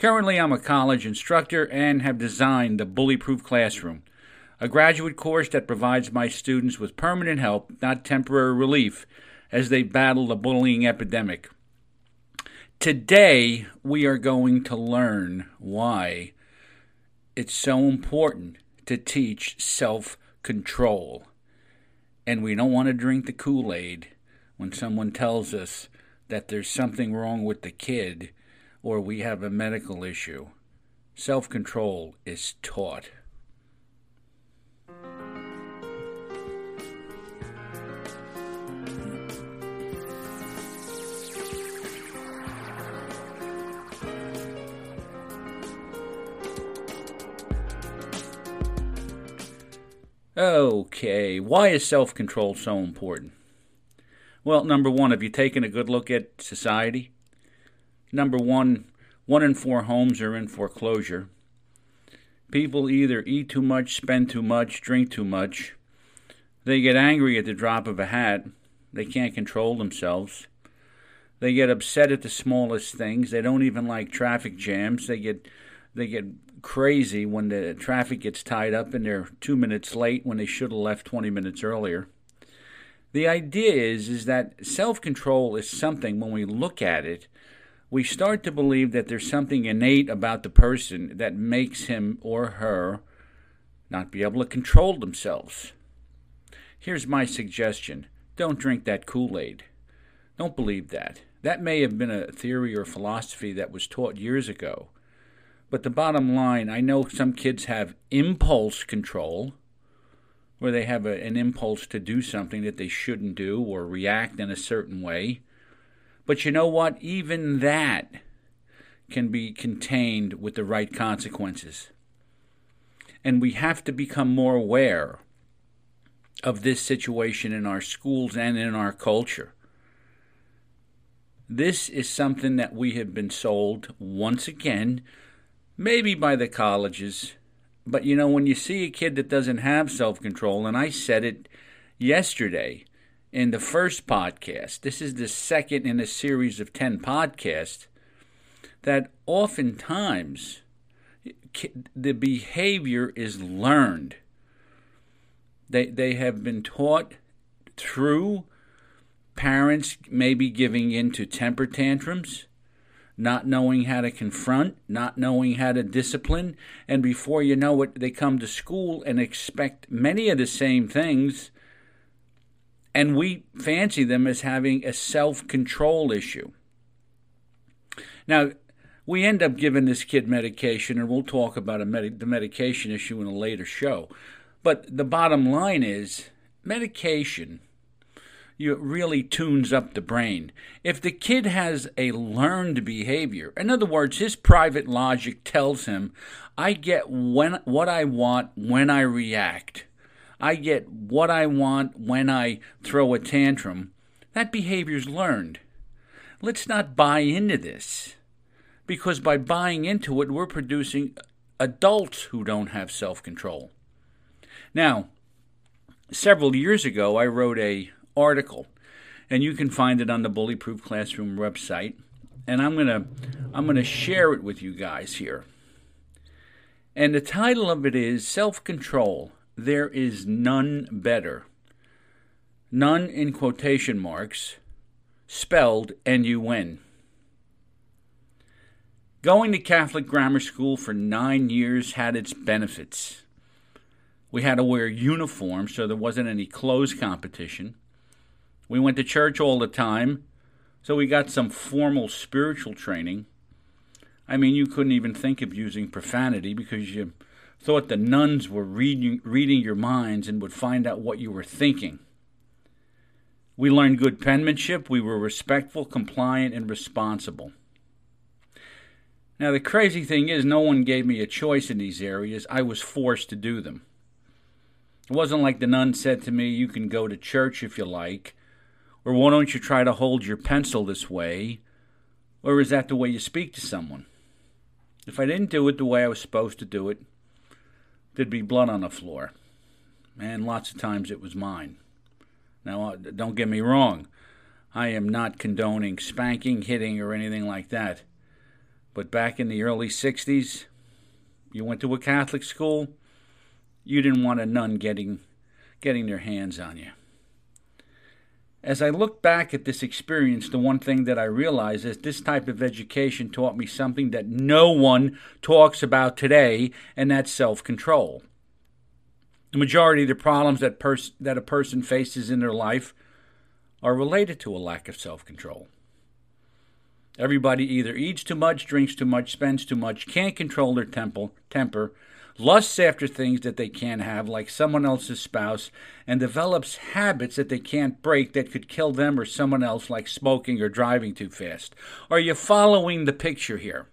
Currently, I'm a college instructor and have designed the Bully Proof Classroom, a graduate course that provides my students with permanent help, not temporary relief, as they battle the bullying epidemic. Today, we are going to learn why it's so important to teach self control. And we don't want to drink the Kool Aid when someone tells us that there's something wrong with the kid or we have a medical issue. Self control is taught. Okay, why is self control so important? Well, number one, have you taken a good look at society? Number one, one in four homes are in foreclosure. People either eat too much, spend too much, drink too much. They get angry at the drop of a hat. They can't control themselves. They get upset at the smallest things. They don't even like traffic jams. They get they get crazy when the traffic gets tied up and they're 2 minutes late when they should have left 20 minutes earlier. The idea is is that self-control is something when we look at it we start to believe that there's something innate about the person that makes him or her not be able to control themselves. Here's my suggestion don't drink that Kool Aid. Don't believe that. That may have been a theory or philosophy that was taught years ago. But the bottom line I know some kids have impulse control, where they have a, an impulse to do something that they shouldn't do or react in a certain way. But you know what? Even that can be contained with the right consequences. And we have to become more aware of this situation in our schools and in our culture. This is something that we have been sold once again, maybe by the colleges. But you know, when you see a kid that doesn't have self control, and I said it yesterday, in the first podcast, this is the second in a series of 10 podcasts, that oftentimes the behavior is learned. They, they have been taught through parents maybe giving in to temper tantrums, not knowing how to confront, not knowing how to discipline, and before you know it, they come to school and expect many of the same things and we fancy them as having a self control issue. Now, we end up giving this kid medication, and we'll talk about med- the medication issue in a later show. But the bottom line is medication you really tunes up the brain. If the kid has a learned behavior, in other words, his private logic tells him, I get when what I want when I react. I get what I want when I throw a tantrum, that behavior's learned. Let's not buy into this. Because by buying into it, we're producing adults who don't have self control. Now, several years ago, I wrote a article, and you can find it on the Bullyproof Classroom website. And I'm gonna I'm gonna share it with you guys here. And the title of it is Self Control there is none better None in quotation marks, spelled N U N. Going to Catholic grammar school for nine years had its benefits. We had to wear uniforms, so there wasn't any clothes competition. We went to church all the time, so we got some formal spiritual training. I mean, you couldn't even think of using profanity because you thought the nuns were reading, reading your minds and would find out what you were thinking. We learned good penmanship. We were respectful, compliant, and responsible. Now, the crazy thing is, no one gave me a choice in these areas. I was forced to do them. It wasn't like the nun said to me, You can go to church if you like, or why don't you try to hold your pencil this way, or is that the way you speak to someone? If I didn't do it the way I was supposed to do it, there'd be blood on the floor. And lots of times it was mine. Now, uh, don't get me wrong. I am not condoning spanking, hitting, or anything like that. But back in the early 60s, you went to a Catholic school, you didn't want a nun getting, getting their hands on you. As I look back at this experience, the one thing that I realize is this type of education taught me something that no one talks about today, and that's self control. The majority of the problems that, pers- that a person faces in their life are related to a lack of self control. Everybody either eats too much, drinks too much, spends too much, can't control their temple, temper, lusts after things that they can't have, like someone else's spouse, and develops habits that they can't break that could kill them or someone else, like smoking or driving too fast. Are you following the picture here?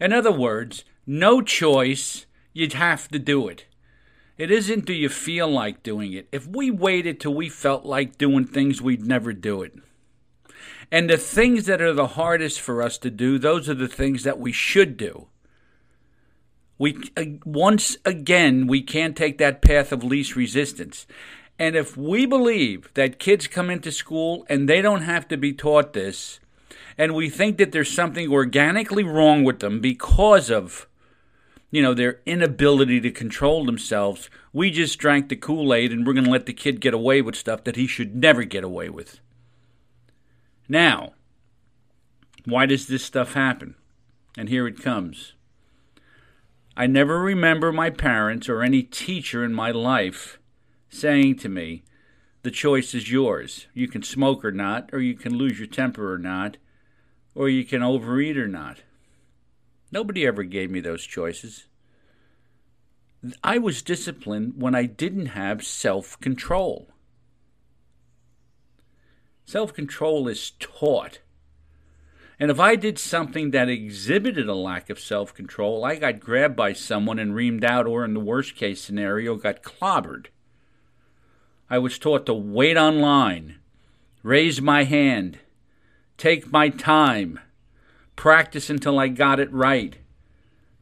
In other words, no choice, you'd have to do it. It isn't do you feel like doing it. If we waited till we felt like doing things, we'd never do it. And the things that are the hardest for us to do, those are the things that we should do. We uh, once again we can't take that path of least resistance. And if we believe that kids come into school and they don't have to be taught this, and we think that there's something organically wrong with them because of you know, their inability to control themselves. We just drank the Kool Aid and we're going to let the kid get away with stuff that he should never get away with. Now, why does this stuff happen? And here it comes. I never remember my parents or any teacher in my life saying to me, the choice is yours. You can smoke or not, or you can lose your temper or not, or you can overeat or not. Nobody ever gave me those choices. I was disciplined when I didn't have self control. Self control is taught. And if I did something that exhibited a lack of self control, I got grabbed by someone and reamed out, or in the worst case scenario, got clobbered. I was taught to wait on line, raise my hand, take my time, practice until I got it right,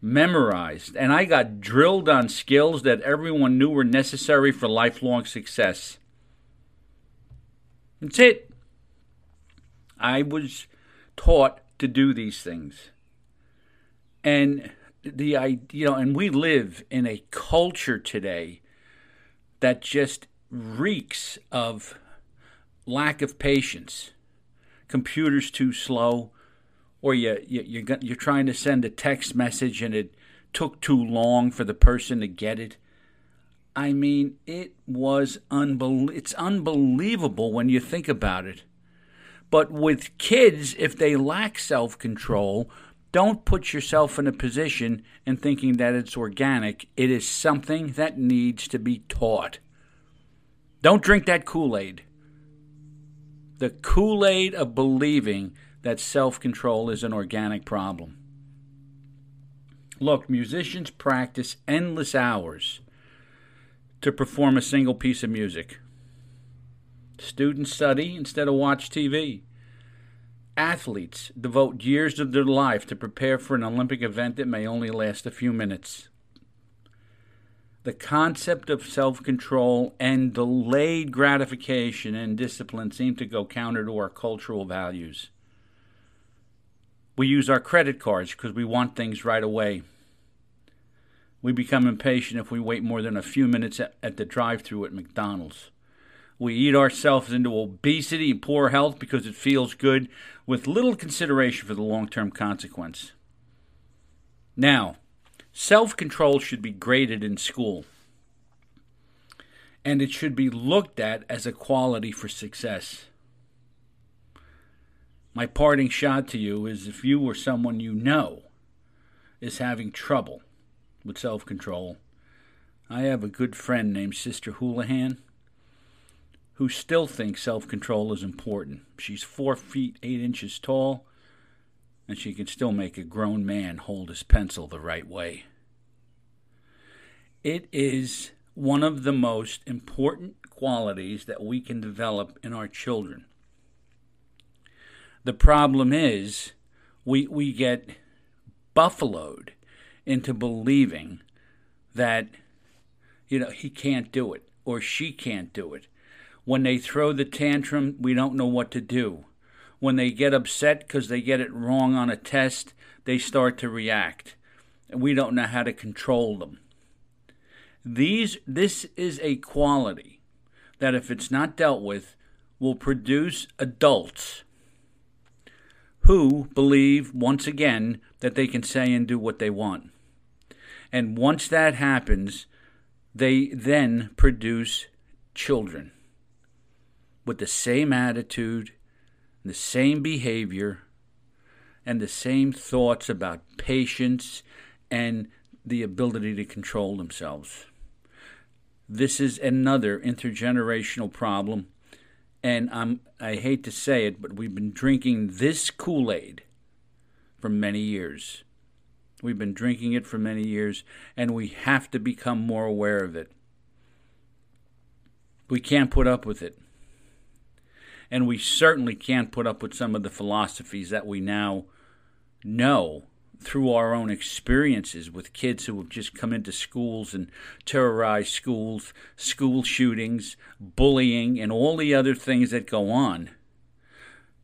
memorized, and I got drilled on skills that everyone knew were necessary for lifelong success. That's it. I was taught to do these things. And the you know, and we live in a culture today that just reeks of lack of patience. Computers too slow, or you, you you're you're trying to send a text message and it took too long for the person to get it. I mean, it was unbel- it's unbelievable when you think about it. But with kids, if they lack self control, don't put yourself in a position in thinking that it's organic. It is something that needs to be taught. Don't drink that Kool Aid. The Kool Aid of believing that self control is an organic problem. Look, musicians practice endless hours to perform a single piece of music. Students study instead of watch TV. Athletes devote years of their life to prepare for an Olympic event that may only last a few minutes. The concept of self control and delayed gratification and discipline seem to go counter to our cultural values. We use our credit cards because we want things right away. We become impatient if we wait more than a few minutes at, the drive through at McDonald's. We eat ourselves into obesity and poor health because it feels good with little consideration for the long term consequence. Now, self control should be graded in school, and it should be looked at as a quality for success. My parting shot to you is if you or someone you know is having trouble with self control, I have a good friend named Sister Houlihan who still thinks self control is important. She's four feet eight inches tall, and she can still make a grown man hold his pencil the right way. It is one of the most important qualities that we can develop in our children. The problem is we, we get buffaloed into believing that, you know, he can't do it or she can't do it when they throw the tantrum, we don't know what to do. When they get upset because they get it wrong on a test, they start to react. And we don't know how to control them. These, this is a quality that, if it's not dealt with, will produce adults who believe, once again, that they can say and do what they want. And once that happens, they then produce children with the same attitude, the same behavior, and the same thoughts about patience and the ability to control themselves. This is another intergenerational problem, and I'm I hate to say it, but we've been drinking this Kool-Aid for many years. We've been drinking it for many years, and we have to become more aware of it. We can't put up with it and we certainly can't put up with some of the philosophies that we now know through our own experiences with kids who have just come into schools and terrorized schools, school shootings, bullying, and all the other things that go on.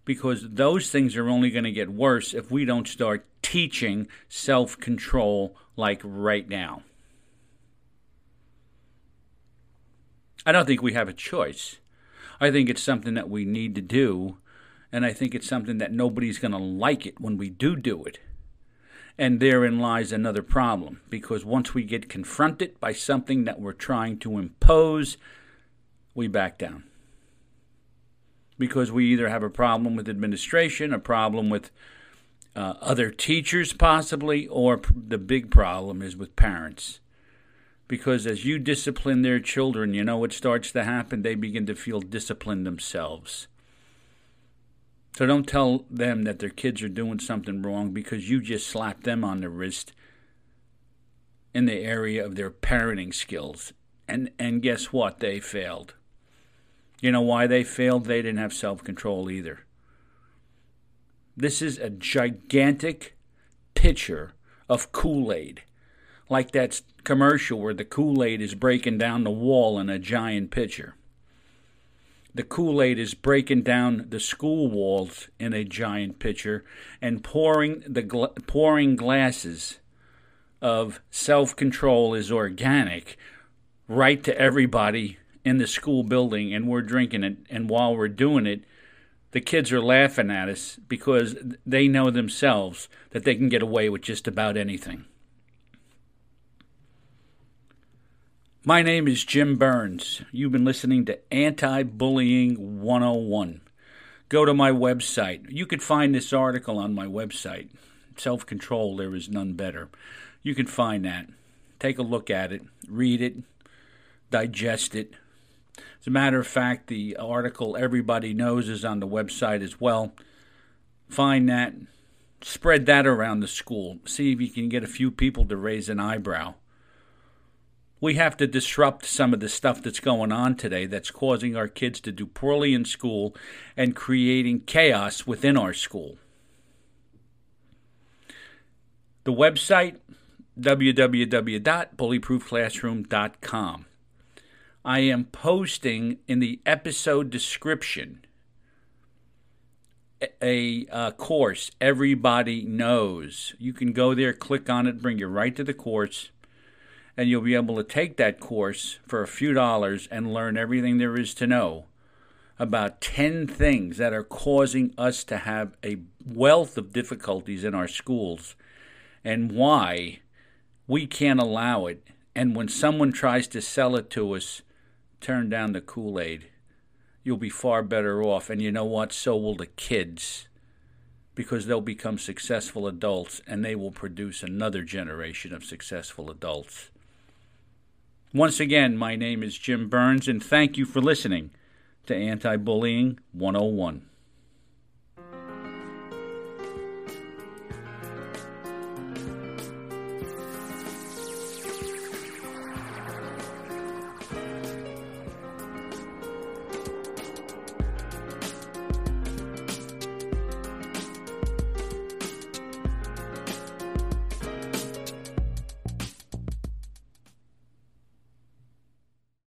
Because those things are only going to get worse if we don't start teaching self control like right now. I don't think we have a choice. I think it's something that we need to do, and I think it's something that nobody's going to like it when we do do it. And therein lies another problem, because once we get confronted by something that we're trying to impose, we back down. Because we either have a problem with administration, a problem with uh, other teachers, possibly, or the big problem is with parents because as you discipline their children, you know what starts to happen? They begin to feel disciplined themselves. So don't tell them that their kids are doing something wrong because you just slapped them on the wrist in the area of their parenting skills. And and guess what? They failed. You know why they failed? They didn't have self-control either. This is a gigantic pitcher of Kool-Aid like that commercial where the Kool Aid is breaking down the wall in a giant pitcher. The Kool Aid is breaking down the school walls in a giant pitcher and pouring the gla- pouring glasses of self control is organic right to everybody in the school building, and we're drinking it. And while we're doing it, the kids are laughing at us because they know themselves that they can get away with just about anything. My name is Jim Burns. You've been listening to Anti Bullying 101. Go to my website. You can find this article on my website. Self control, there is none better. You can find that. Take a look at it, read it, digest it. As a matter of fact, the article everybody knows is on the website as well. Find that, spread that around the school. See if you can get a few people to raise an eyebrow we have to disrupt some of the stuff that's going on today that's causing our kids to do poorly in school and creating chaos within our school. The website www.bullyproofclassroom.com. I am posting in the episode description a, a, course everybody knows. You can go there, click on it, bring you right to the course and you'll be able to take that course for a few dollars and learn everything there is to know about 10 things that are causing us to have a wealth of difficulties in our schools and why we can't allow it. And when someone tries to sell it to us, turn down the Kool Aid. You'll be far better off. And you know what? So will the kids because they'll become successful adults and they will produce another generation of successful adults. Once again, my name is Jim Burns, and thank you for listening to Anti Bullying 101.